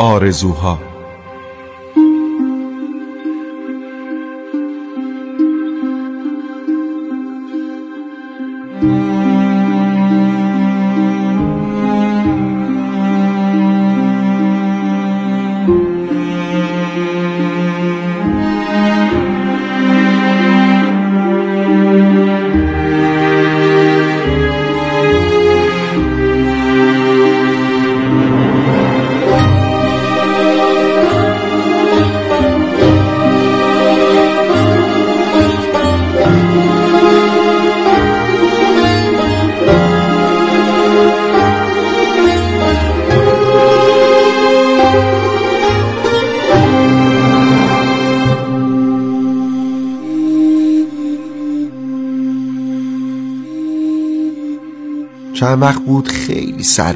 آرزوها.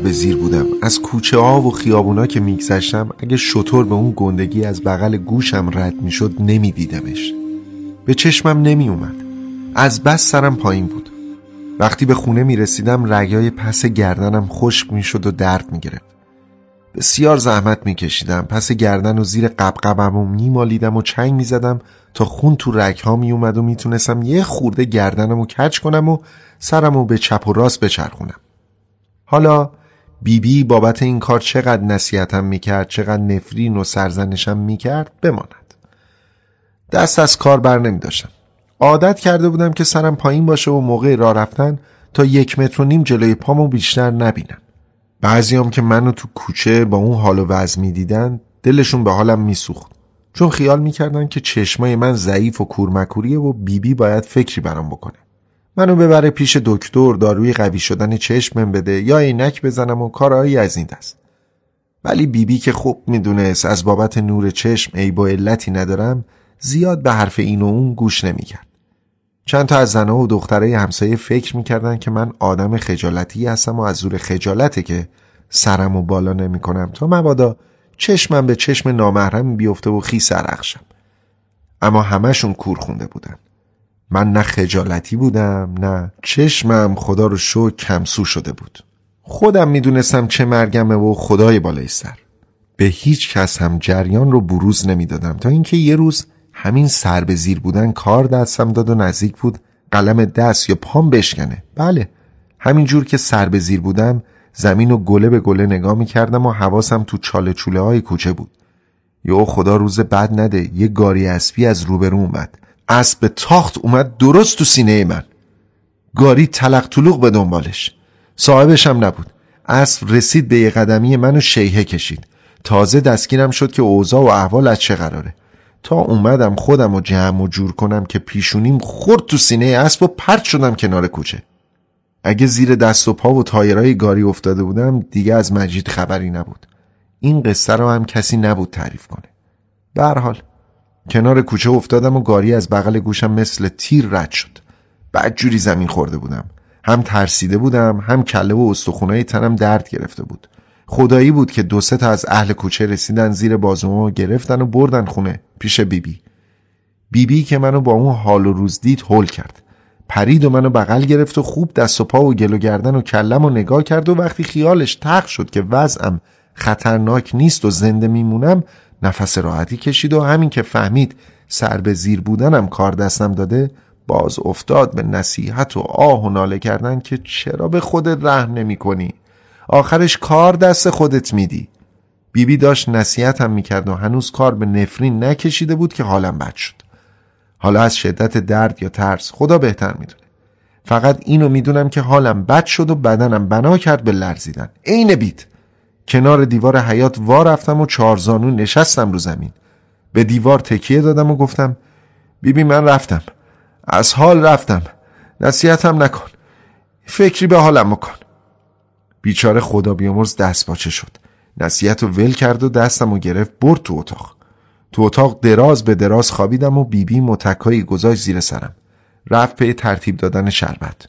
به زیر بودم. از کوچه ها و خیابونا که میگذشتم اگه شطور به اون گندگی از بغل گوشم رد می‌شد نمیدیدمش. به چشمم نمی اومد از بس سرم پایین بود. وقتی به خونه می رسیدم رگای پس گردنم خشک می شد و درد می گرفت بسیار زحمت می کشیدم پس گردن و زیر قبقبم و می مالیدم و چنگ می زدم تا خون تو رگ ها می اومد و می‌تونستم یه خورده گردنم و کچ کنم و سرم و به چپ و راست بچرخونم. حالا بیبی بی بابت این کار چقدر نصیحتم می‌کرد چقدر نفرین و سرزنشم می‌کرد بماند. دست از کار بر نمی داشتم عادت کرده بودم که سرم پایین باشه و موقع راه رفتن تا یک متر و نیم جلوی پامو بیشتر نبینم. بعضیام که منو تو کوچه با اون حال و وضع می‌دیدن دلشون به حالم میسوخت. چون خیال می‌کردن که چشمای من ضعیف و کورمکوریه و بیبی بی باید فکری برام بکنه. منو ببره پیش دکتر داروی قوی شدن چشمم بده یا عینک بزنم و کارهایی از این دست. ولی بیبی بی که خوب می‌دونست از بابت نور چشم عیب و علتی ندارم زیاد به حرف این و اون گوش نمی‌کرد. چند تا از زنها و دخترای همسایه فکر می‌کردن که من آدم خجالتی هستم و از زور خجالته که سرم و بالا نمی‌کنم تا مبادا چشمم به چشم نامحرم بیفته و خی سرخشم اما همهشون کور خونده بودن. من نه خجالتی بودم نه چشمم خدا رو شو کمسو شده بود. خودم می‌دونستم چه مرگمه و خدای بالای سر. به هیچ کس هم جریان رو بروز نمی‌دادم. تا اینکه یه روز همین سر به زیر بودن کار دستم داد و نزدیک بود قلم دست یا پام بشکنه. بله همین جور که سر به زیر بودم زمین و گله به گله نگاه می‌کردم و حواسم تو چاله چوله های کوچه بود. یا خدا روز بد نده یه گاری اسبی از روبرو اومد. اسب تاخت اومد درست تو سینه من. گاری تلق طلوق به دنبالش. صاحبش هم نبود. اسب رسید به یه قدمی منو شیهه کشید. تازه دستگیرم شد که اوضاع و احوال از چه قراره. تا اومدم خودم و جمع و جور کنم که پیشونیم خورد تو سینه اسب و پرت شدم کنار کوچه. اگه زیر دست و پا و تایرای گاری افتاده بودم دیگه از مجید خبری نبود. این قصه رو هم کسی نبود تعریف کنه. به حال. کنار کوچه افتادم و گاری از بغل گوشم مثل تیر رد شد. بعد جوری زمین خورده بودم. هم ترسیده بودم هم کله و استخونای تنم درد گرفته بود. خدایی بود که دو سه تا از اهل کوچه رسیدن زیر بازومو گرفتن و بردن خونه پیش بیبی. بیبی بی که منو با اون حال و روز دید هول کرد. پرید و منو بغل گرفت و خوب دست و پا و گل و گردن و کلم و نگاه کرد و وقتی خیالش تق شد که وضعم خطرناک نیست و زنده میمونم نفس راحتی کشید و همین که فهمید سر به زیر بودنم کار دستم داده باز افتاد به نصیحت و آه و ناله کردن که چرا به خودت رحم نمی کنی؟ آخرش کار دست خودت میدی. بیبی بی داشت نصیحتم می‌کرد و هنوز کار به نفرین نکشیده بود که حالم بد شد. حالا از شدت درد یا ترس خدا بهتر می‌دونه. فقط اینو می‌دونم که حالم بد شد و بدنم بنا کرد به لرزیدن. عین بیت. کنار دیوار حیات وا رفتم و چارزانو نشستم رو زمین. به دیوار تکیه دادم و گفتم بیبی من رفتم. از حال رفتم. نصیحتم نکن. فکری به حالم بکن بیچاره خدا بیامرز دست باچه شد. نصیحت رو ول کرد و دستم و گرفت برد تو اتاق. تو اتاق دراز به دراز خوابیدم و بیبی متکایی گذاشت زیر سرم. رفت پی ترتیب دادن شربت.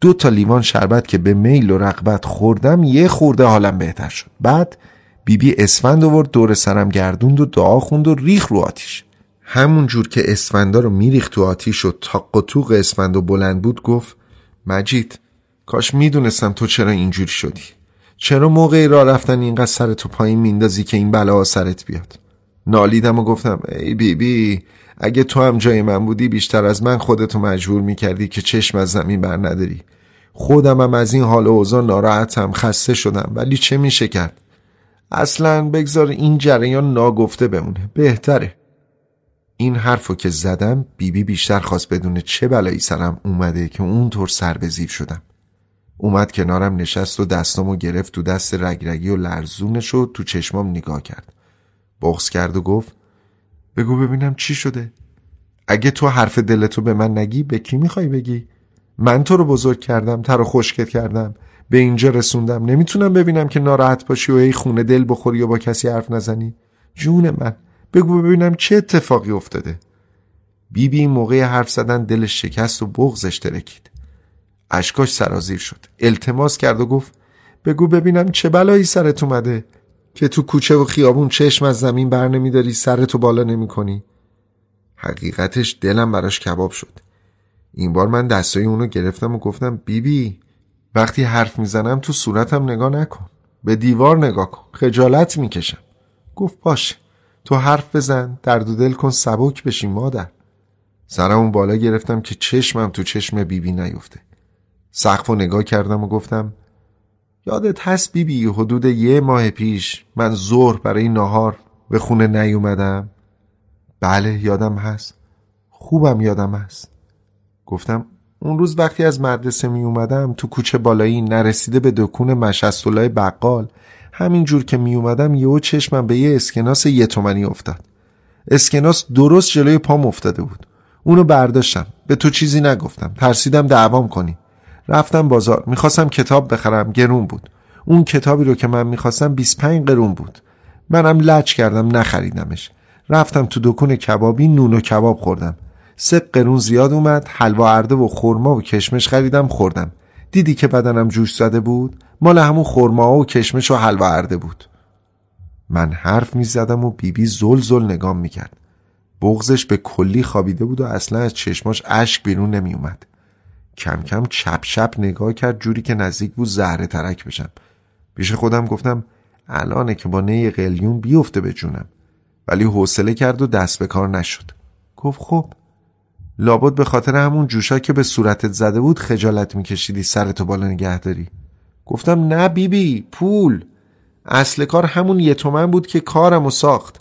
دو تا لیوان شربت که به میل و رقبت خوردم یه خورده حالم بهتر شد. بعد بیبی بی اسفند آورد دور سرم گردوند و دعا خوند و ریخ رو آتیش. همون جور که اسفندا رو میریخت تو آتیش و تاق و توق اسفند و بلند بود گفت مجید کاش می‌دونستم تو چرا اینجوری شدی. چرا موقعی را رفتن اینقدر سرتو پایین میندازی که این بلا سرت بیاد؟ نالیدم و گفتم ای بی بی اگه تو هم جای من بودی بیشتر از من خودتو مجبور می‌کردی که چشم از زمین بر نداری. خودم هم از این حال و اوضاع ناراحتم خسته شدم ولی چه میشه کرد؟ اصلا بگذار این جریان ناگفته بمونه. بهتره. این حرفو که زدم بیبی بی بیشتر خواست بدونه چه بلایی سرم اومده که اونطور سر به زیر شدم. اومد کنارم نشست و دستامو گرفت تو دست رگرگی و لرزونه شد تو چشمام نگاه کرد. بغز کرد و گفت بگو ببینم چی شده. اگه تو حرف دلتو به من نگی به کی می‌خوای بگی؟ من تو رو بزرگ کردم تر و خشکت کردم. به اینجا رسوندم. نمی‌تونم ببینم که ناراحت باشی و ای خونه دل بخوری و با کسی حرف نزنی. جون من بگو ببینم چه اتفاقی افتاده. بیبی بی موقع حرف زدن دلش شکست و بغزش ترکید اشکاش سرازیر شد. التماس کرد و گفت بگو ببینم چه بلایی سرت اومده. که تو کوچه و خیابون چشم از زمین بر نمیداری سرتو بالا نمی کنی حقیقتش دلم براش کباب شد. این بار من دستای اونو گرفتم و گفتم بیبی بی وقتی حرف می‌زنم تو صورتم نگاه نکن به دیوار نگاه کن خجالت می‌کشم. گفت باشه تو حرف بزن درد و دل کن سبک بشی مادر. سرمون بالا گرفتم که چشمم تو چشم بیبی بی نیفته. سقف و نگاه کردم و گفتم یادت هست بیبی بی حدود یه ماه پیش من ظهر برای ناهار به خونه نیومدم؟ بله یادم هست. خوبم یادم هست. گفتم اون روز وقتی از مدرسه می اومدم تو کوچه بالایی نرسیده به دکون مشستولای بقال همین جور که می اومدم یهو چشمم به یه اسکناس یه تومنی افتاد. اسکناس درست جلوی پام افتاده بود. اونو برداشتم. به تو چیزی نگفتم. ترسیدم دعوام کنی. رفتم بازار. می‌خواستم کتاب بخرم. گرون بود. اون کتابی رو که من می‌خواستم 25 قرون بود. منم لچ کردم نخریدمش. رفتم تو دکون کبابی نون و کباب خوردم. سه قرون زیاد اومد حلوا ارده و خورما و کشمش خریدم خوردم. دیدی که بدنم جوش زده بود؟ مال همون خورما و کشمش و حلوا ارده بود. من حرف می زدم و بیبی زل زل نگام می کرد بغزش به کلی خوابیده بود و اصلا از چشماش اشک بیرون نمی اومد کم کم چپ چپ نگاه کرد جوری که نزدیک بود زهره ترک بشم. پیش خودم گفتم الانه که با نی قلیون بیفته به ولی حوصله کرد و دست به کار نشد. گفت خب لابد به خاطر همون جوشا که به صورتت زده بود خجالت میکشیدی سرتو بالا نگه داری. گفتم نه بیبی بی پول. اصل کار همون یه تومن بود که کارم و ساخت.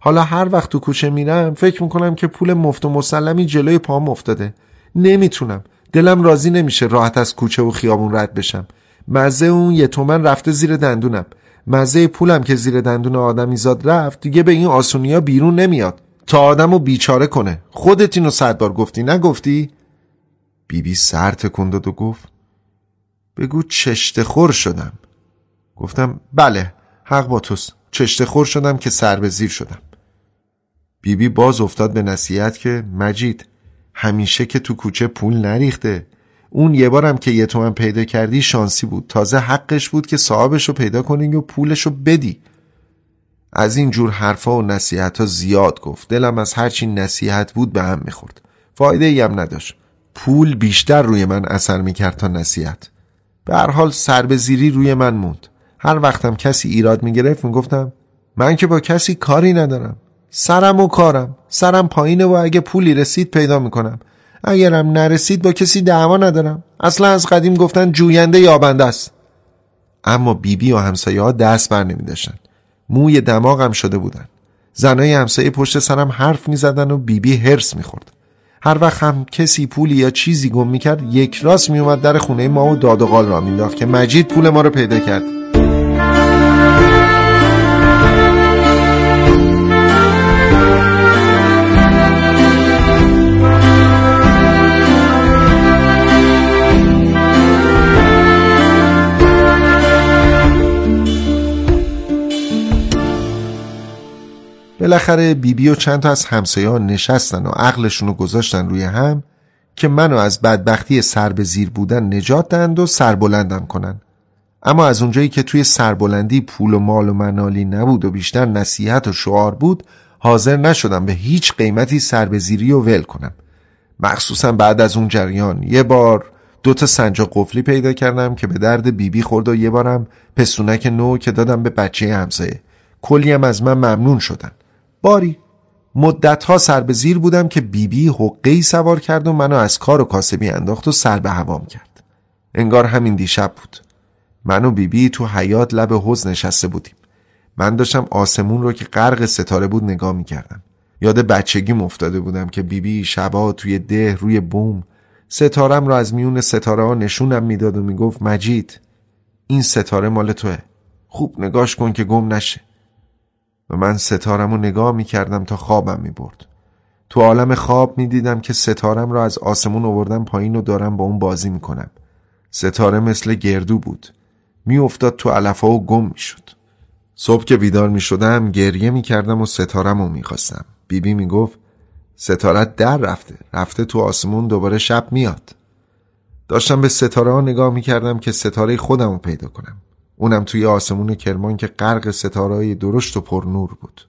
حالا هر وقت تو کوچه میرم فکر می‌کنم که پول مفت و مسلمی جلوی پام افتاده. نمی‌تونم. دلم راضی نمیشه راحت از کوچه و خیابون رد بشم. مزه اون یه تومن رفته زیر دندونم. مزه پولم که زیر دندون آدمی زاد رفت دیگه به این آسونیا بیرون نمیاد. تا آدمو بیچاره کنه. خودت اینو صد بار گفتی نگفتی؟ بیبی بی سر تکون و گفت بگو چشته خور شدم. گفتم بله حق با توست. چشته خور شدم که سر به زیر شدم. بیبی بی باز افتاد به نصیحت که مجید همیشه که تو کوچه پول نریخته. اون یه بارم که یه تومن پیدا کردی شانسی بود. تازه حقش بود که صاحبش رو پیدا کنی و پولش رو بدی. از این جور حرفا و نصیحت ها زیاد گفت. دلم از هرچی نصیحت بود به هم می‌خورد. فایده ای هم نداشت. پول بیشتر روی من اثر می‌کرد تا نصیحت. به هر حال سر به زیری روی من موند. هر وقتم کسی ایراد می‌گرفت می‌گفتم من که با کسی کاری ندارم. سرم و کارم. سرم پایینه و اگه پولی رسید پیدا می‌کنم. اگرم نرسید با کسی دعوا ندارم. اصلا از قدیم گفتن جوینده یابنده است. اما بیبی بی و همسایه ها دست بر نمی داشتن. موی دماغم شده بودن. زنای همسایه پشت سرم حرف می زدن و بیبی بی هرس می خورد. هر وقت هم کسی پولی یا چیزی گم می کرد یک راست می اومد در خونه ما و داد و قال را می که مجید پول ما رو پیدا کرد. بالاخره بیبی و چند تا از همسایه نشستن و عقلشون رو گذاشتن روی هم که منو از بدبختی سر به زیر بودن نجات دهند و سربلندم کنن. اما از اونجایی که توی سربلندی پول و مال و منالی نبود و بیشتر نصیحت و شعار بود حاضر نشدم به هیچ قیمتی سر به زیری و ول کنم. مخصوصا بعد از اون جریان یه بار دوتا سنجاق قفلی پیدا کردم که به درد بیبی بی خورد و یه بارم پسونک نو که دادم به بچه همسایه. کلی هم از من ممنون شدن. باری. مدتها سر به زیر بودم که بیبی حقه سوار کرد و منو از کار و کاسبی انداخت و سر به هوام کرد. انگار همین دیشب بود. من و بیبی تو حیات لب حوز نشسته بودیم. من داشتم آسمون رو که غرق ستاره بود نگاه می‌کردم. یاد بچگی افتاده بودم که بیبی شبا توی ده روی بوم ستارم رو از میون ستاره ها نشونم می‌داد و می‌گفت مجید این ستاره مال توه. خوب نگاش کن که گم نشه. و من ستارم رو نگاه می‌کردم تا خوابم می‌برد. تو عالم خواب می‌دیدم که ستارم رو از آسمون آوردم پایین و دارم با اون بازی می‌کنم. ستاره مثل گردو بود. میافتاد تو علفا و گم می‌شد. صبح که بیدار می‌شدم گریه می‌کردم و ستارم رو می‌خواستم. بیبی می‌گفت ستارت در رفته. رفته تو آسمون دوباره شب میاد. داشتم به ستاره ها نگاه می‌کردم که ستاره خودم رو پیدا کنم. اونم توی آسمون کرمان که غرق ستاره درشت و پر نور بود.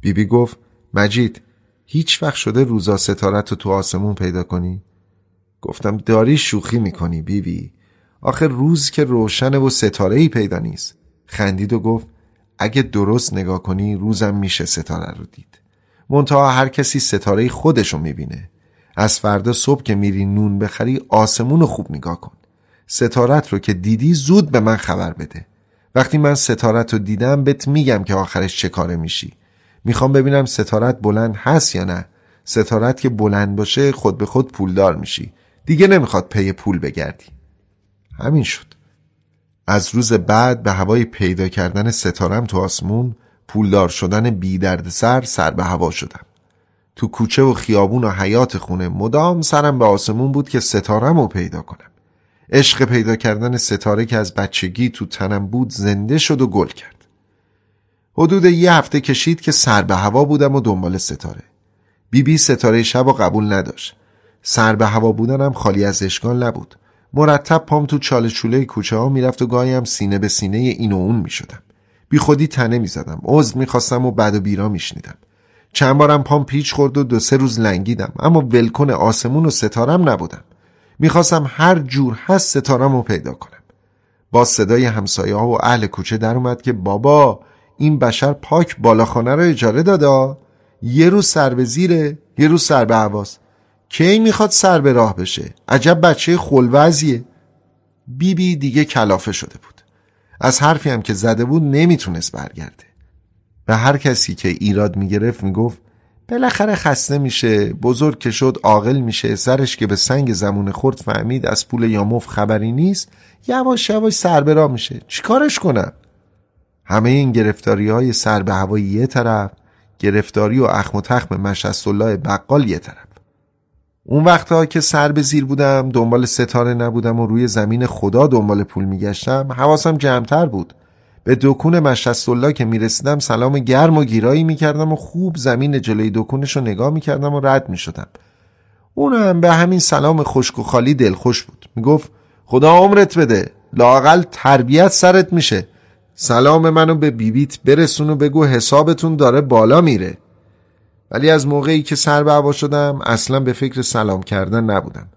بیبی بی گفت مجید هیچ وقت شده روزا ستارت رو تو آسمون پیدا کنی؟ گفتم داری شوخی می‌کنی بیبی. بی. آخه روز که روشنه و ستاره ای پیدا نیست. خندید و گفت اگه درست نگاه کنی روزم میشه ستاره رو دید. منتها هر کسی ستاره خودشو می‌بینه. از فردا صبح که میری نون بخری آسمون رو خوب نگاه کن. ستارت رو که دیدی زود به من خبر بده. وقتی من ستارت رو دیدم بهت میگم که آخرش چه کاره میشی. می‌خوام ببینم ستارت بلند هست یا نه. ستارت که بلند باشه خود به خود پولدار میشی. دیگه نمی‌خواد پی پول بگردی. همین شد. از روز بعد به هوای پیدا کردن ستارم تو آسمون پولدار شدن بی درد سر سر به هوا شدم. تو کوچه و خیابون و حیات خونه مدام سرم به آسمون بود که ستارم رو پیدا کنم. عشق پیدا کردن ستاره که از بچگی تو تنم بود زنده شد و گل کرد. حدود یه هفته کشید که سر به هوا بودم و دنبال ستاره. بیبی بی ستاره شب و قبول نداشت. سر به هوا بودنم خالی از اشکال نبود. مرتب پام تو چاله چوله کوچه ها می‌رفت و گاهی هم سینه به سینه این و اون می‌شدم. بی خودی تنه می‌زدم. عضو می‌خواستم و بد و بیرا میشنیدم. چند بارم پام پیچ خورد و دو سه روز لنگیدم. اما ولکن آسمون و ستارم نبودم. می‌خواستم هر جور هست ستارم رو پیدا کنم. با صدای همسایه ها و اهل کوچه در اومد که بابا این بشر پاک بالاخانه رو اجاره داده؟ یه روز سر به زیره یه روز سر به عواست کی می‌خواد سر به راه بشه؟ عجب بچه خلوزیه بیبی بی دیگه کلافه شده بود. از حرفی هم که زده بود نمی‌تونست برگرده. به هر کسی که ایراد می‌گرفت می‌گفت بالاخره خسته میشه. بزرگ که شد عاقل میشه. سرش که به سنگ زمون خورد فهمید از پول یاموف خبری نیست. یواش یواش سر به میشه. چیکارش کنم؟ همه این گرفتاری های سر به هوایی یه طرف گرفتاری و اخم و تخم مشست الله بقال یه طرف. اون وقتها که سر به زیر بودم دنبال ستاره نبودم و روی زمین خدا دنبال پول میگشتم حواسم جمعتر بود. به دکون مشست الله که می‌رسیدم سلام گرم و گیرایی می‌کردم و خوب زمین جلوی دکونش رو نگاه می‌کردم و رد می‌شدم. اون هم به همین سلام خشک و خالی دلخوش بود. می‌گفت خدا عمرت بده لاقل تربیت سرت میشه. سلام منو به بیبیت برسون و بگو حسابتون داره بالا میره. ولی از موقعی که سر به هوا شدم اصلا به فکر سلام کردن نبودم.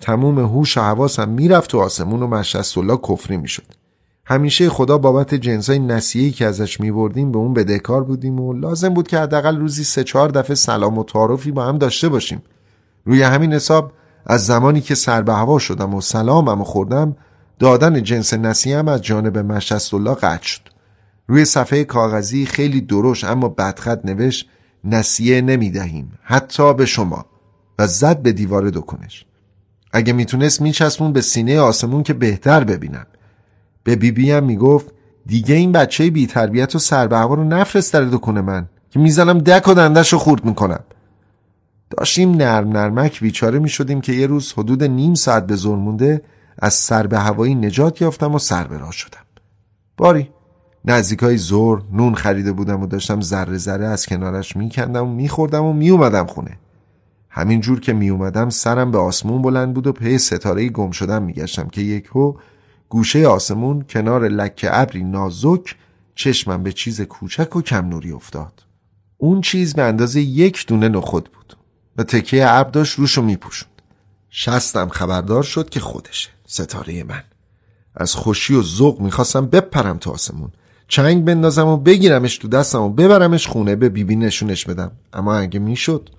تموم هوش و حواسم می‌رفت و آسمون و مشست الله کفری می‌شد. همیشه خدا بابت جنسای نسیهی که ازش میبردیم به اون بدهکار بودیم و لازم بود که حداقل روزی سه چهار دفعه سلام و تعارفی با هم داشته باشیم. روی همین حساب از زمانی که سر به هوا شدم و سلامم و خوردم دادن جنس نسیهم از جانب مشست الله قطع شد. روی صفحه کاغذی خیلی درش اما بدخط نوشت نسیه نمی‌دهیم حتی به شما. و زد به دیوار دکنش اگه می‌تونست میچسبون به سینه آسمون که بهتر ببینم. به بیبی هم می‌گفت دیگه این بچه بی تربیت و سربهوا رو نفرست در دکونه من که می‌زنم دک و دندش رو خورد می‌کنم. داشتیم نرم نرمک بیچاره می‌شدیم که یه روز حدود نیم ساعت به زور مونده از سر به هوایی نجات یافتم و سر به راه شدم. باری نزدیک های زور نون خریده بودم و داشتم ذره ذره از کنارش میکندم و میخوردم و میومدم خونه. همین جور که میومدم سرم به آسمون بلند بود و پی ستاره گم شدم میگشتم که یک گوشه آسمون کنار لکه ابری نازک چشمم به چیز کوچک و کم نوری افتاد. اون چیز به اندازه یک دونه نخود بود و تکیه ابر داشت روشو میپوشوند. شستم خبردار شد که خودشه ستاره من. از خوشی و ذوق می‌خواستم بپرم تو آسمون. چنگ بندازم و بگیرمش تو دستم و ببرمش خونه به بیبی نشونش بدم. اما اگه می‌شد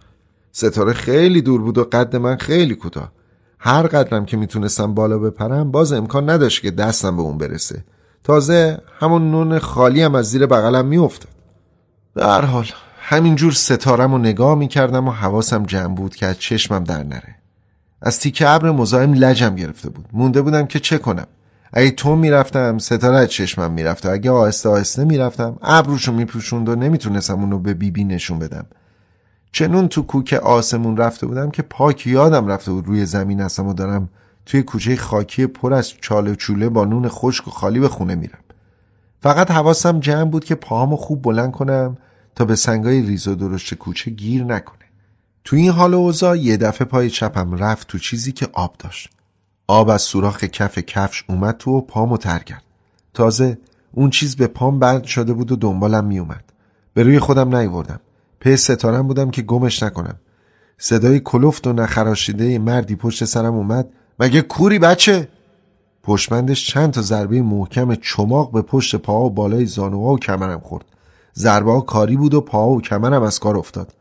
ستاره خیلی دور بود و قد من خیلی کوتاه. هر قدرم که می‌تونستم بالا بپرم باز امکان نداشت که دستم به اون برسه. تازه همون نون خالی هم از زیر بغلم میافتاد. در حال همینجور ستارم رو نگاه می‌کردم و حواسم جمع بود که از چشمم در نره. از تیکه ابر مزاحم لجم گرفته بود. مونده بودم که چه کنم؟ اگه تو می‌رفتم ستاره از چشمم می‌رفته. اگه آهسته آهسته می‌رفتم ابروشو میپوشوند و نمی‌تونستم اونو به بیبی نشون بدم. چنون تو کوک آسمون رفته بودم که پاک یادم رفته بود روی زمین هستم و دارم توی کوچه خاکی پر از چاله چوله با نون خشک و خالی به خونه میرم. فقط حواسم جمع بود که پاهامو خوب بلند کنم تا به سنگای ریز و درشت کوچه گیر نکنه. تو این حال اوضاع یه دفعه پای چپم رفت تو چیزی که آب داشت. آب از سوراخ کف کفش اومد تو و پامو تر کرد. تازه اون چیز به پام بند شده بود و دنبالم میومد به روی خودم نیوردم. په ستارم بودم که گمش نکنم. صدای کلفت و نخراشیده مردی پشت سرم اومد. مگه کوری بچه؟ پشمندش چند تا ضربه محکم چماق به پشت پاها و بالای زانوها و کمرم خورد. ضربه ها کاری بود و پاها و کمرم از کار افتاد.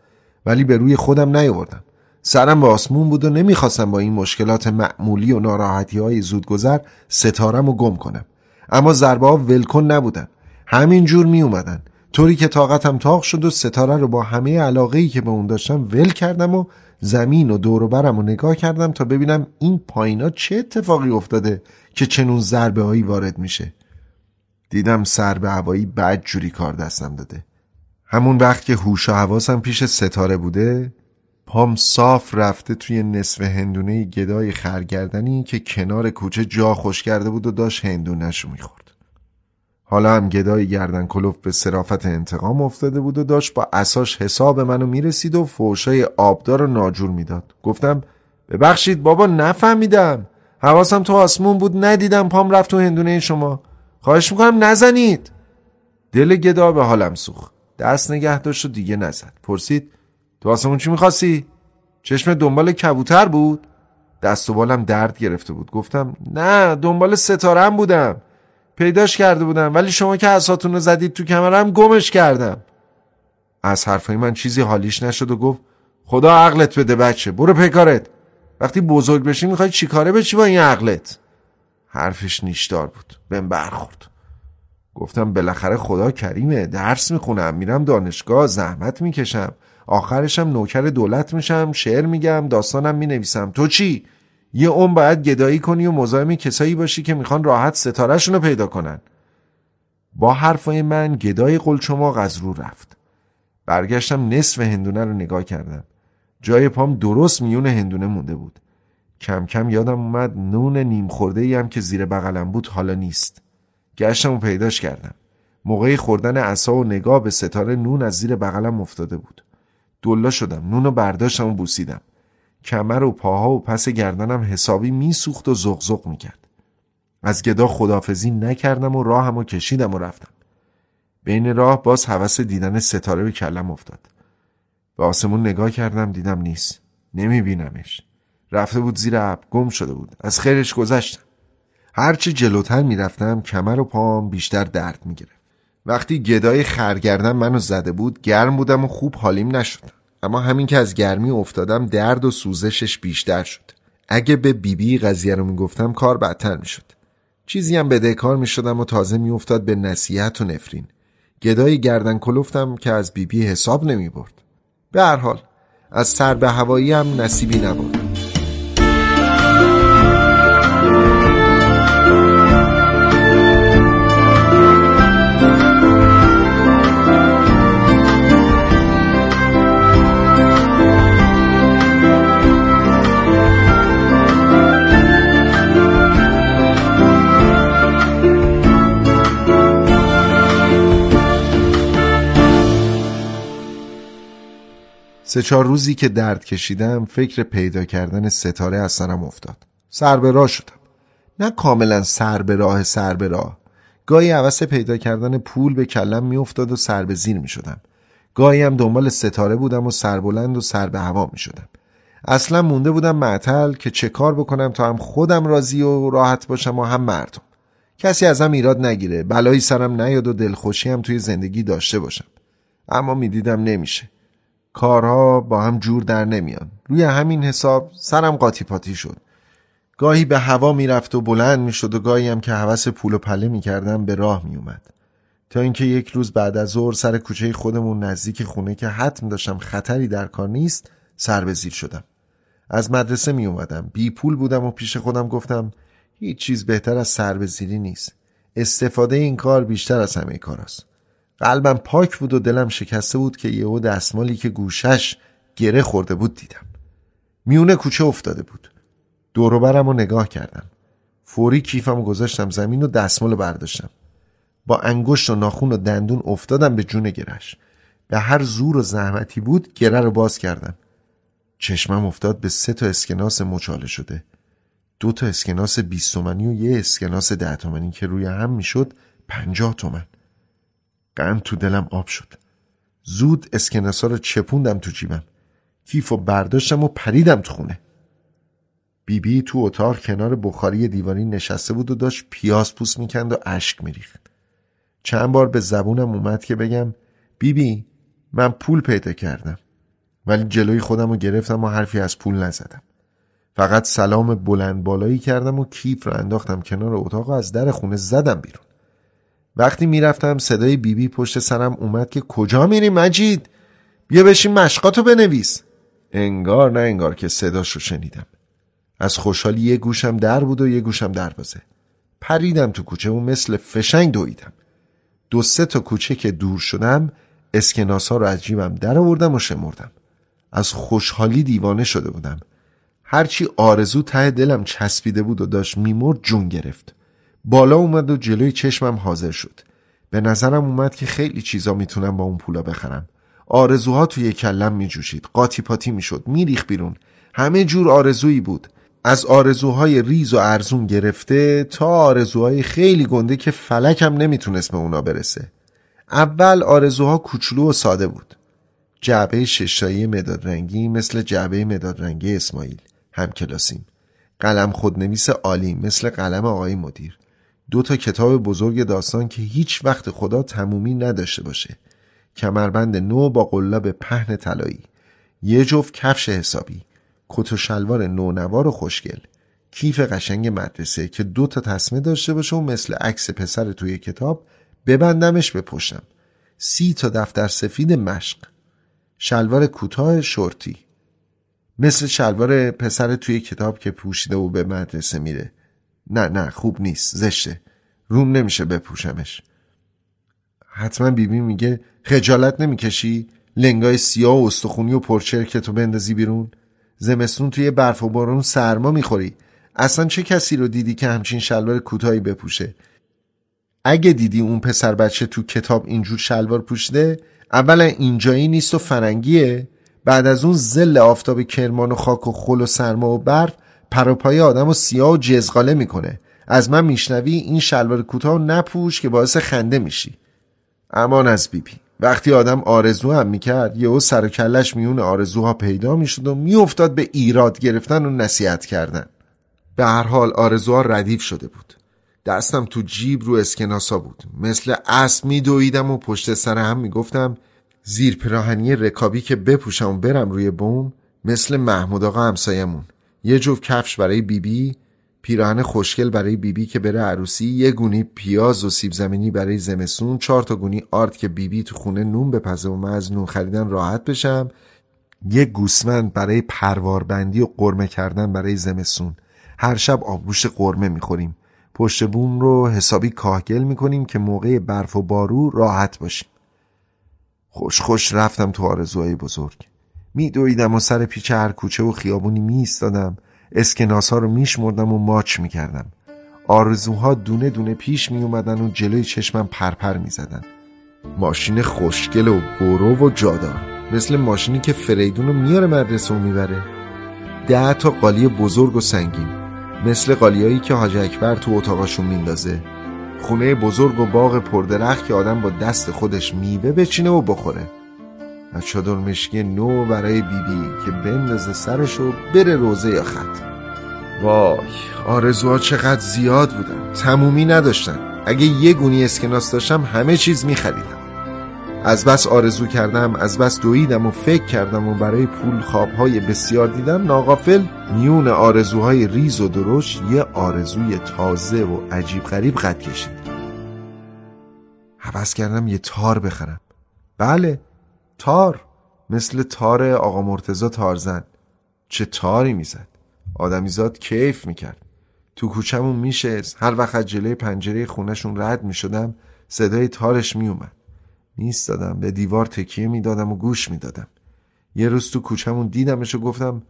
ولی به روی خودم نیاوردم. سرم به آسمون بود و نمی‌خواستم با این مشکلات معمولی و ناراحتی های زودگذر ستارم و گم کنم. اما ضربه ها ولکن نبودن. همین جور می اومدن طوری که طاقتم تاق شد و ستاره رو با همه علاقه ای که به اون داشتم ول کردم و زمین و دور و برم رو نگاه کردم تا ببینم این پایینا چه اتفاقی افتاده که چنون ضربه هایی وارد میشه. دیدم سر به هوایی بد جوری کار دستم داده. همون وقت که هوش و حواسم پیش ستاره بوده پام صاف رفته توی نصف هندونه گدای خرگردنی که کنار کوچه جا خوش کرده بود و داشت هندونهشو می‌خورد. حالا هم گدای گردن کلوف به صرافت انتقام افتاده بود و داشت با اساش حساب منو می‌رسید و فوشای آبدار و ناجور می‌داد. گفتم ببخشید بابا نفهمیدم. حواسم تو آسمون بود ندیدم پام رفت تو هندونه شما. خواهش می‌کنم نزنید. دل گدا به حالم سوخت. دست نگه داشت و دیگه نزد. پرسید تو آسمون چی می‌خواستی؟ چشم دنبال کبوتر بود؟ دست و بالم درد گرفته بود. گفتم نه دنبال ستارم بودم. پیداش کرده بودم ولی شما که اساتون رو زدید تو کمرم گمش کردم. از حرفای من چیزی حالیش نشد و گفت خدا عقلت بده بچه برو پیکارت وقتی بزرگ بشی می‌خوای چیکاره بشی با این عقلت؟ حرفش نیشدار بود بهم برخورد. گفتم بالاخره خدا کریمه درس می‌خونم میرم دانشگاه زحمت می‌کشم. آخرشم نوکر دولت میشم شعر میگم داستانم می‌نویسم. تو چی؟ یه اون باید گدایی کنی و مزاحم کسایی باشی که می‌خوان راحت ستارهشون رو پیدا کنن. با حرفای من گدای قلچماق از رو رفت. برگشتم نصف هندونه رو نگاه کردم. جای پام درست میون هندونه مونده بود. کم کم یادم اومد نون نیم خورده هم که زیر بغلم بود حالا نیست. گشتم و پیداش کردم. موقعی خوردن عصا و نگاه به ستاره نون از زیر بغلم افتاده بود. دلا شدم. نون رو برداشتم و بوسیدم. کمر و پاها و پس گردنم حسابی میسوخت و زغزغ می‌کرد. از گدا خدافزی نکردم و راهم و کشیدم و رفتم. بین راه باز حوس دیدن ستاره به کلم افتاد. به آسمون نگاه کردم دیدم نیست. نمیبینمش. رفته بود زیر اب گم شده بود. از خیرش گذشتم. هرچی جلوتر می‌رفتم کمر و پام بیشتر درد می‌گرفت. وقتی گدای خرگردن منو زده بود گرم بودم و خوب حالیم نشد. اما همین که از گرمی افتادم درد و سوزشش بیشتر شد. اگه به بیبی بی قضیه رو می‌گفتم کار بدتر می‌شد. چیزی هم بدهکار می‌شدم و تازه میافتاد به نصیحت و نفرین. گدای گردن کلفتم که از بیبی بی حساب نمی برد به هر حال از سر به هوایی هم نصیبی نبود. سه چهار روزی که درد کشیدم فکر پیدا کردن ستاره از سرم افتاد. سر به راه شدم. نه کاملا سر به راه سر به راه. گاهی عوض پیدا کردن پول به کلم میافتاد و سر به زیر می شدم گاهی هم دنبال ستاره بودم و سر بلند و سر به هوا می شدم اصلا مونده بودم معطل که چه کار بکنم تا هم خودم راضی و راحت باشم و هم مردم. کسی ازم ایراد نگیره. بلایی سرم نیاد و دلخوشی هم توی زندگی داشته باشم. اما می‌دیدم نمیشه. کارها با هم جور در نمیان. روی همین حساب سرم قاطی پاتی شد. گاهی به هوا می‌رفت و بلند می‌شد و گاهی هم که حوس پول و پله می‌کردم به راه میومد. تا اینکه یک روز بعد از ظهر سر کوچه خودمون نزدیک خونه که حتم داشتم خطری در کار نیست سر به زیر شدم. از مدرسه می اومدم بی پول بودم و پیش خودم گفتم هیچ چیز بهتر از سر به زیری نیست. استفاده این کار بیشتر از همه کار است. قلبم پاک بود و دلم شکسته بود که یهو دستمالی که گوشش گره خورده بود دیدم. میونه کوچه افتاده بود. دوروبرم رو نگاه کردم. فوری کیفم گذاشتم زمین و دستمال برداشتم. با انگشت و ناخون و دندون افتادم به جون گرش به هر زور و زحمتی بود گره رو باز کردم. چشمم افتاد به سه تا اسکناس مچاله شده. دو تا اسکناس 20 تومنی و یه اسکناس ده تومنی که روی هم می‌شد پنجاه تومن. قند تو دلم آب شد. زود اسکناسا رو چپوندم تو جیبم. کیف و برداشتم و پریدم تو خونه. بیبی بی تو اتاق کنار بخاری دیواری نشسته بود و داشت پیاز پوست می‌کند و اشک میریخت. چند بار به زبونم اومد که بگم بیبی بی من پول پیدا کردم. ولی جلوی خودم رو گرفتم و حرفی از پول نزدم. فقط سلام بلند بالایی کردم و کیف رو انداختم کنار اتاق و از در خونه زدم بیرون. وقتی می‌رفتم صدای بیبی بی پشت سرم اومد که کجا میری مجید؟ بیا بشین مشقاتو بنویس. انگار نه انگار که صداش رو شنیدم. از خوشحالی یه گوشم در بود و یه گوشم دروازه پریدم تو کوچه و مثل فشنگ دویدم. دو سه تا کوچه که دور شدم اسکناس رو از جیبم در آوردم و شمردم. از خوشحالی دیوانه شده بودم. هرچی آرزو ته دلم چسبیده بود و داشت میمرد جون گرفت. بالا اومد و جلوی چشمم حاضر شد. به نظرم اومد که خیلی چیزا می‌تونم با اون پولا بخرم. آرزوها توی کلم میجوشید. قاطی پاتی می‌شد. میریخ بیرون. همه جور آرزویی بود. از آرزوهای ریز و ارزون گرفته تا آرزوهای خیلی گنده که فلکم نمی‌تونست به اونا برسه. اول آرزوها کوچولو و ساده بود. جعبه ششتایی مداد رنگی مثل جعبه مداد رنگی اسماعیل. هم کلاسیم قلم خودنویس عالی مثل قلم آقای مدیر. دو تا کتاب بزرگ داستان که هیچ وقت خدا تمومی نداشته باشه. کمربند نو با قلاب پهن طلایی. یه جفت کفش حسابی. کت و شلوار نونوار و خوشگل. کیف قشنگ مدرسه که دو تا تصمه داشته باشه و مثل عکس پسر توی کتاب ببندمش به پشتم. سی تا دفتر سفید مشق. شلوار کوتاه شورتی. مثل شلوار پسر توی کتاب که پوشیده و به مدرسه میره. نه نه خوب نیست زشته. روم نمیشه بپوشمش. حتما بیبی میگه خجالت نمی‌کشی؟ لنگای سیاه و استخونی و پرچرکتو بندازی بیرون؟ زمستون توی برف و بارون سرما می‌خوری؟ اصلا چه کسی رو دیدی که همچین شلوار کوتاهی بپوشه؟ اگه دیدی اون پسر بچه تو کتاب اینجور شلوار پوشیده اولا اینجایی نیست و فرنگیه. بعد از اون زل آفتاب کرمان و خاک و خل و سرما و برف پروپای آدم و سیاه و جزغاله می‌کنه. از من میشنوی این شلوار کوتاه نپوش که باعث خنده میشی. امان از بیبی. وقتی آدم آرزو هم می‌کرد یهو سر و کلش میون آرزوها پیدا می‌شد و میافتاد به ایراد گرفتن و نصیحت کردن. به هر حال آرزوها ردیف شده بود. دستم تو جیب رو اسکناسا بود. مثل اسب میدویدم و پشت سر هم می‌گفتم زیر پراهنی رکابی که بپوشم و برم روی بوم مثل محمود آقا همسایمون یه جفت کفش برای بیبی بی، پیراهن خوشگل برای بیبی بی که بره عروسی یه گونی پیاز و سیب زمینی برای زمستون چهار تا گونی آرد که بیبی بی تو خونه نون بپزه و من از نون خریدن راحت بشم. یه گوسمند برای پرواربندی و قرمه کردن برای زمستون. هر شب آبگوشت قرمه می‌خوریم. پشت بوم رو حسابی کاهگل می‌کنیم که موقع برف و بارو راحت باشیم. خوش خوش رفتم تو آرزوهای بزرگ. میدویدم و سر پیچ هر کوچه و خیابونی میستادم اسکناس ها رو میشمردم و ماچ می‌کردم. آرزوها دونه دونه پیش میومدن و جلوی چشمم پرپر می‌زدن. ماشین خوشگل و گرو و جادار. مثل ماشینی که فریدون رو میاره مدرسه و می‌بره. ده تا قالی بزرگ و سنگین. مثل قالیایی که حاج اکبر تو اتاقاشون میندازه. خونه بزرگ و باغ پردرخت که آدم با دست خودش میوه بچینه و بخوره. از چادر مشکی نو برای بیبی بی که بندازه سرش و بره روزه یا خط. وای آرزوها چقدر زیاد بودن. تمومی نداشتن. اگه یه گونی اسکناس داشتم همه چیز میخریدم. از بس آرزو کردم از بس دویدم و فکر کردم و برای پول خوابهای بسیار دیدم ناقافل میون آرزوهای ریز و درشت یه آرزوی تازه و عجیب غریب قد کشید. حوض کردم یه تار بخرم. بله تار مثل تار آقا مرتزا تارزن. چه تاری می‌زد. آدمیزاد کیف می‌کرد. تو کوچمون میشه هر وقت جلوی پنجره خونشون رد می‌شدم صدای تارش میومد میستادم به دیوار تکیه می‌دادم و گوش می‌دادم. یه روز تو کوچمون دیدمش و گفتم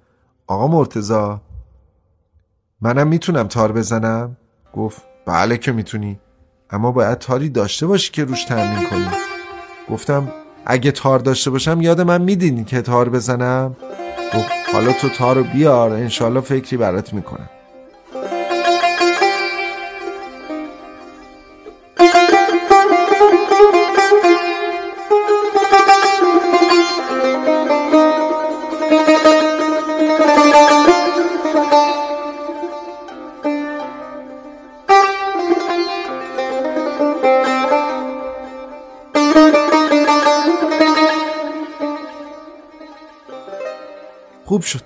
آقا مرتزا منم می‌تونم تار بزنم؟ گفت بله که می‌تونی. اما باید تاری داشته باشی که روش تمرین کنی. گفتم اگه تار داشته باشم یاد من میدینی که تار بزنم؟ گفت حالا تو تارو بیار انشالله فکری برات می‌کنم. خوب شد.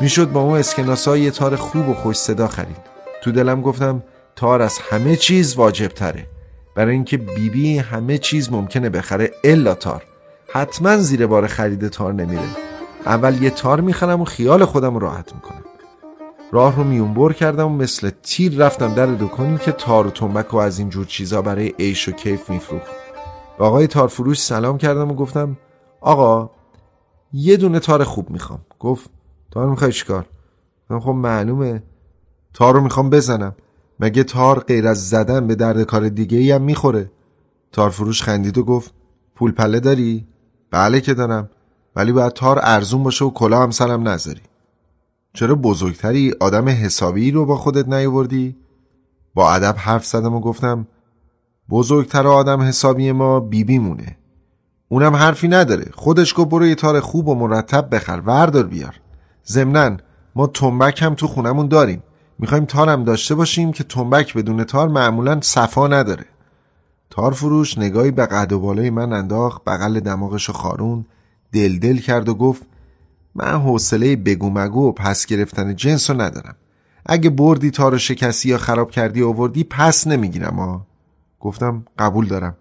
می‌شد با اون اسکناس یه تار خوب و خوش صدا خرید. تو دلم گفتم تار از همه چیز واجب تره برای اینکه بیبی بی همه چیز ممکنه بخره الا تار. حتما زیر بار خرید تار نمیره. اول یه تار می‌خرم و خیال خودم راحت می‌کنم. راه رو میونبر کردم و مثل تیر رفتم در دکانی که تار و تنبک و از این جور چیزا برای عیش و کیف میفروخت. آقای تارفروش سلام کردم و گفتم آقا یه دونه تار خوب می‌خوام. گفت تار می‌خوای چیکار؟ خب معلومه. تار رو می‌خوام بزنم. مگه تار غیر از زدن به درد کار دیگه ای هم می‌خوره؟ تار فروش خندید و گفت پول پله داری؟ بله که دارم. ولی باید تار ارزون باشه و کلا هم سرم نذاری. چرا بزرگتری آدم حسابی رو با خودت نیاوردی؟ با ادب حرف زدم و گفتم بزرگتر آدم حسابی ما بیبی مونه اونم حرفی نداره. خودش گفت برو یه تار خوب و مرتب بخر. وردار بیار. ضمنا ما تنبک هم تو خونمون داریم. می‌خوایم تارم داشته باشیم که تنبک بدون تار معمولا صفا نداره. تار فروش نگاهی به قد و بالای من انداخت بغل دماغش خارون دل دل کرد و گفت من حوصله بگو مگو و پس گرفتن جنس رو ندارم. اگه بردی تار شکستی یا خراب کردی آوردی پس نمی‌گیرم ها گفتم قبول دارم.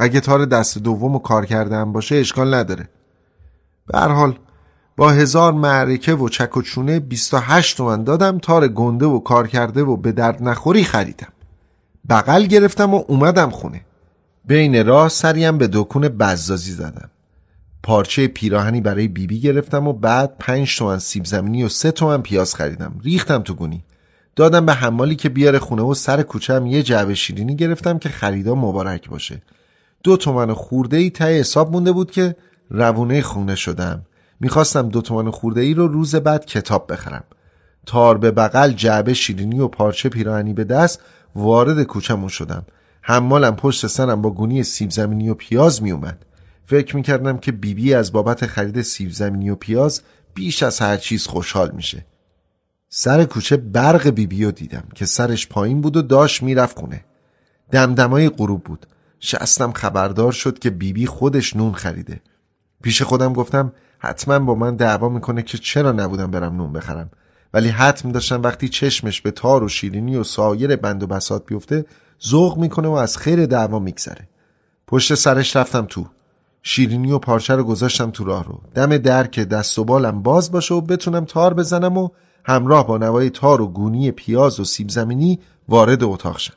اگه تار دست دوم و کار کردن باشه اشکال نداره. به هر حال با هزار معرکه و چک و چونه 28 تومن دادم تار گنده و کار کرده و به درد نخوری خریدم. بغل گرفتم و اومدم خونه. بین راه سریم به دکون بزازی زدم. پارچه پیراهنی برای بیبی بی گرفتم و بعد پنج تومن سیب زمینی و سه تومن پیاز خریدم. ریختم تو گونی. دادم به حمالی که بیاره خونه و سر کوچم یه جعبه شیرینی گرفتم که خریدا مبارک باشه. دو تومن خورده ای ته حساب مونده بود که روونه خونه شدم. می‌خواستم دو تومن خورده ای رو روز بعد کتاب بخرم. تار به بغل جعبه شیرینی و پارچه پیراهنی به دست وارد کوچمون شدم. حمالم پشت سرم با گونی سیب زمینی و پیاز میومد فکر می‌کردم که بیبی بی از بابت خرید سیب زمینی و پیاز بیش از هر چیز خوشحال میشه. سر کوچه برق بیبی رو دیدم که سرش پایین بود و داشت می‌رفت خونه. دمدمای غروب بود. شستم خبردار شد که بیبی بی خودش نون خریده. پیش خودم گفتم حتما با من دعوا می‌کنه که چرا نبودم برم نون بخرم؟ ولی حتم داشتم وقتی چشمش به تار و شیرینی و سایر بند و بسات بیفته ذوق می‌کنه و از خیر دعوا میگذره. پشت سرش رفتم تو. شیرینی و پارچه رو گذاشتم تو راه رو. دم در که دست و بالم باز باشه و بتونم تار بزنم و همراه با نوای تار و گونی پیاز و سیب زمینی وارد اتاق شم.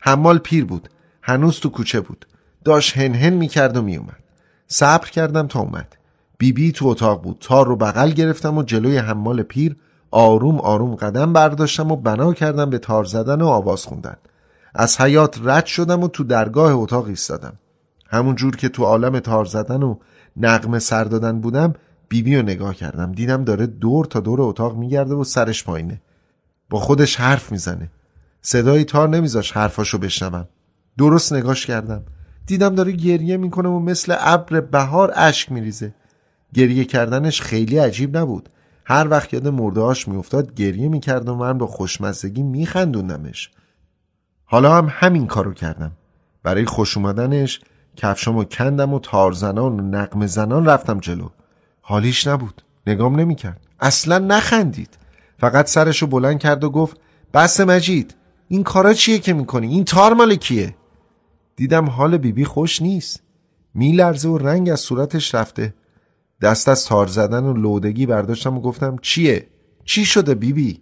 حمال پیر بود. هنوز تو کوچه بود. داشت هن هن می‌کرد و میومد صبر کردم تا اومد. بیبی بی تو اتاق بود. تار رو بغل گرفتم و جلوی حمال پیر آروم آروم قدم برداشتم و بنا کردم به تار زدن و آواز خوندن. از حیات رد شدم و تو درگاه اتاق ایستادم. همون جور که تو عالم تار زدن و نقمه سر دادن بودم بیبی رو نگاه کردم. دیدم داره دور تا دور اتاق میگرده و سرش پایینه. با خودش حرف می‌زنه. صدای تار نمیذاش حرفاشو بشنوم. درست نگاش کردم. دیدم داره گریه می‌کنه و مثل ابر بهار اشک میریزه. گریه کردنش خیلی عجیب نبود. هر وقت یاد مردهاش میافتاد گریه می‌کرد و من با خوشمزگی میخندوندمش. حالا هم همین کارو کردم. برای خوش اومدنش کندم و تارزنان و نقم زنان رفتم جلو. حالیش نبود. نگام نمی‌کرد. اصلا نخندید. فقط سرشو بلند کرد و گفت بس مجید این کارا چیه که می‌کنی؟ این تار مال کیه؟ دیدم حال بیبی خوش نیست. میلرزه و رنگ از صورتش رفته. دست از تار زدن و لودگی برداشتم و گفتم چیه؟ چی شده بیبی؟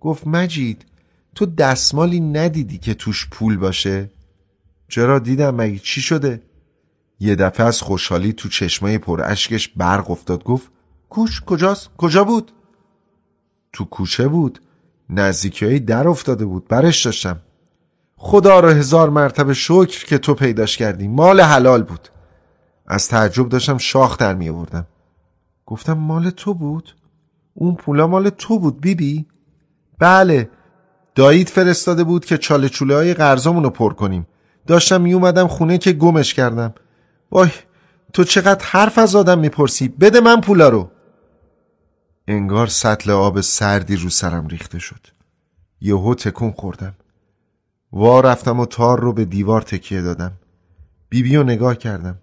گفت مجید تو دستمالی ندیدی که توش پول باشه؟ چرا دیدم مگه؟ چی شده؟ یه دفعه از خوشحالی تو چشمای پر اشکش برق افتاد. گفت کوش کجاست؟ کجا بود؟ تو کوچه بود. نزدیکی های در افتاده بود. برش داشتم. خدا را هزار مرتبه شکر که تو پیداش کردی. مال حلال بود. از تعجب داشتم شاخ در می آوردم. گفتم مال تو بود؟ اون پولا مال تو بود بیبی؟ بی؟ بله دایید فرستاده بود که چاله چوله های رو پر کنیم. داشتم می اومدم خونه که گمش کردم. وای تو چقدر حرف از آدم می‌پرسی؟ بده من پولا رو. انگار سطل آب سردی رو سرم ریخته شد. یهو تکون خوردم. وا رفتم و تار رو به دیوار تکیه دادم. بیبی رو نگاه کردم.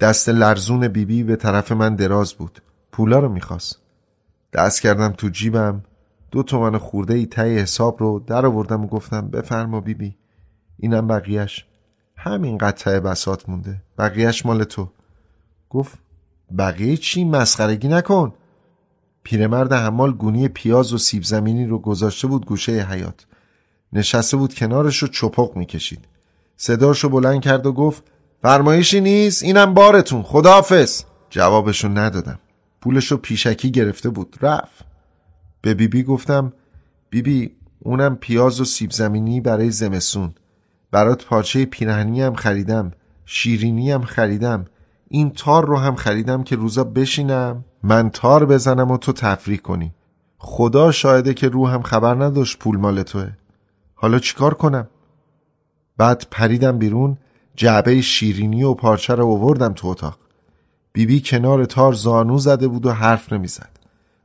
دست لرزون بیبی به طرف من دراز بود. پولا رو می‌خواست. دست کردم تو جیبم. دو تومن خورده ای تای حساب رو در آوردم و گفتم بفرما بیبی. اینم بقیهش. همین قطعه بسات مونده. بقیهش مال تو. گفت بقیه چی؟ مسخرگی نکن. پیرمرد حمال گونی پیاز و سیب زمینی رو گذاشته بود گوشه حیات نشسته بود کنارش رو چپق می‌کشید. صداشو بلند کرد و گفت فرمایشی نیست اینم بارتون خداحافظ. جوابشو ندادم. پولشو پیشکی گرفته بود رفت. به بیبی بی گفتم بیبی بی اونم پیاز و سیب زمینی برای زمسون برات پارچه پیرهنی هم خریدم شیرینی هم خریدم. این تار رو هم خریدم که روزا بشینم. من تار بزنم و تو تفریح کنی. خدا شاهده که روحم خبر نداشت پول مال توه. حالا چیکار کنم؟ بعد پریدم بیرون جعبه شیرینی و پارچه رو آوردم تو اتاق. بیبی بی کنار تار زانو زده بود و حرف نمی‌زد.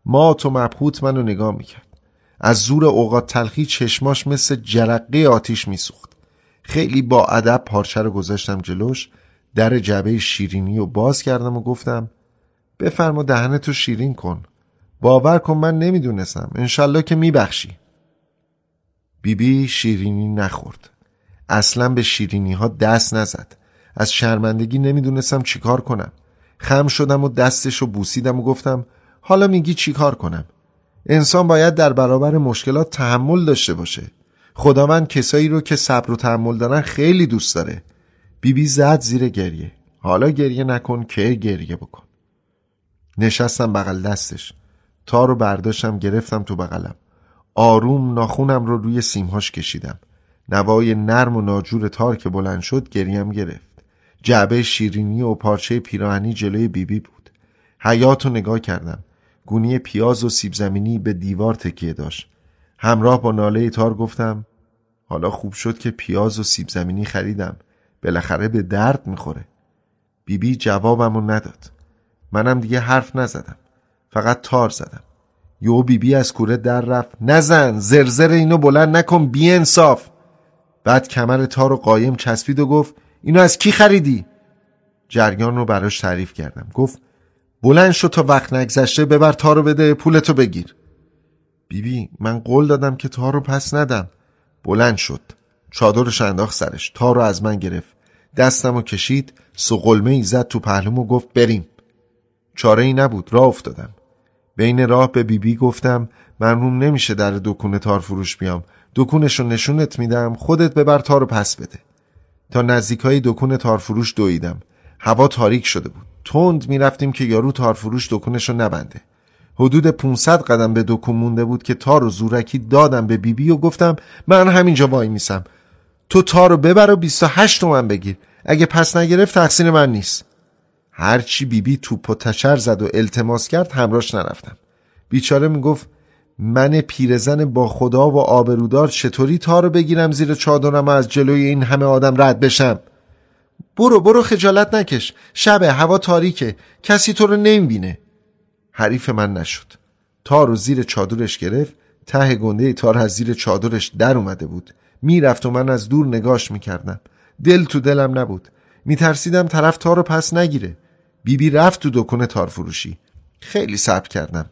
ما تو مبهوت منو نگاه می‌کرد. از زور اوقات تلخی چشماش مثل جرقه آتیش میسوخت. خیلی با ادب پارچه رو گذاشتم جلوش در جعبه شیرینی رو باز کردم و گفتم بفرما دهنتو شیرین کن. باور کن من نمی‌دونستم. انشالله که میبخشی. بیبی شیرینی نخورد. اصلا به شیرینی ها دست نزد. از شرمندگی نمی‌دونستم چیکار کنم. خم شدم و دستش بوسیدم و گفتم حالا میگی چیکار کنم؟ انسان باید در برابر مشکلات تحمل داشته باشه. خداوند کسایی رو که صبر و تحمل دارن خیلی دوست داره. بیبی بی زد زیر گریه. حالا گریه نکن که گریه بکن. نشستم بغل دستش. تا رو برداشتم گرفتم تو بغلم. آروم ناخونم رو روی سیمهاش کشیدم. نوای نرم و ناجور تار که بلند شد گریم گرفت. جعبه شیرینی و پارچه پیراهنی جلوی بیبی بی بود. حیات رو نگاه کردم. گونی پیاز و سیب زمینی به دیوار تکیه داشت. همراه با ناله تار گفتم حالا خوب شد که پیاز و سیب زمینی خریدم. بالاخره به درد می‌خوره. بیبی جوابمو نداد. منم دیگه حرف نزدم. فقط تار زدم. یو بیبی از کوره در رفت. نزن زرزر اینو بلند نکن بی انصاف. بعد کمر تار و قایم چسبید و گفت اینو از کی خریدی؟ جریان رو براش تعریف کردم. گفت بلند شد تا وقت نگذشته ببر تارو بده پولتو بگیر. بیبی من قول دادم که تارو پس ندم. بلند شد. چادرش انداخت سرش. تارو از من گرفت. دستم کشید سقلمه ای زد تو پهلوم و گفت بریم. چاره ای نبود. راه افتادم. بین راه به بیبی بی گفتم من روم نمیشه در دکون تار فروش بیام. دکونش رو نشونت میدم خودت ببر تارو پس بده. تا نزدیک های دکون تارفروش دویدم. هوا تاریک شده بود. تند می‌رفتیم که یارو تارفروش دکونش رو نبنده. حدود 500 قدم به دکون مونده بود که تار و زورکی دادم به بیبی بی و گفتم من همینجا وای میسم. تو تارو ببر و 28 تومن بگیر. اگه پس نگرفت تقصیر من نیست. هرچی بیبی توپ و تشر زد و التماس کرد همراش نرفتم. بیچاره می‌گفت من پیرزن با خدا و آبرودار چطوری تارو بگیرم زیر چادرم و از جلوی این همه آدم رد بشم؟ برو برو خجالت نکش. شبه هوا تاریکه. کسی تو رو نمی‌بینه. حریف من نشد. تار رو زیر چادرش گرفت ته گنده تار از زیر چادرش در اومده بود. می‌رفت و من از دور نگاش می‌کردم. دل تو دلم نبود. میترسیدم طرف تار رو پس نگیره. بیبی بی رفت تو دکون تار فروشی خیلی صبر کردم.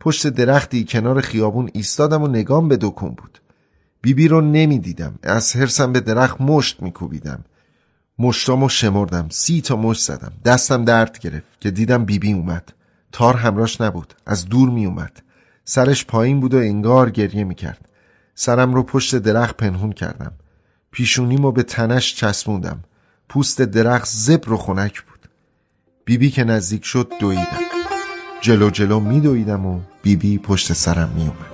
پشت درختی کنار خیابون ایستادم و نگام به دکون بود. بیبی بی رو نمی‌دیدم. از حرسم به درخت مشت میکوبیدم. مشتامو شمردم. سی تا مشت زدم. دستم درد گرفت که دیدم بیبی بی اومد. تار همراش نبود. از دور می اومد سرش پایین بود و انگار گریه می‌کرد. سرم رو پشت درخت پنهون کردم. پیشونیمو به تنش چسبوندم. پوست درخت زبر و خنک بود. بیبی بی که نزدیک شد دویدم. جلو جلو می دویدم و بیبی بی پشت سرم می اومد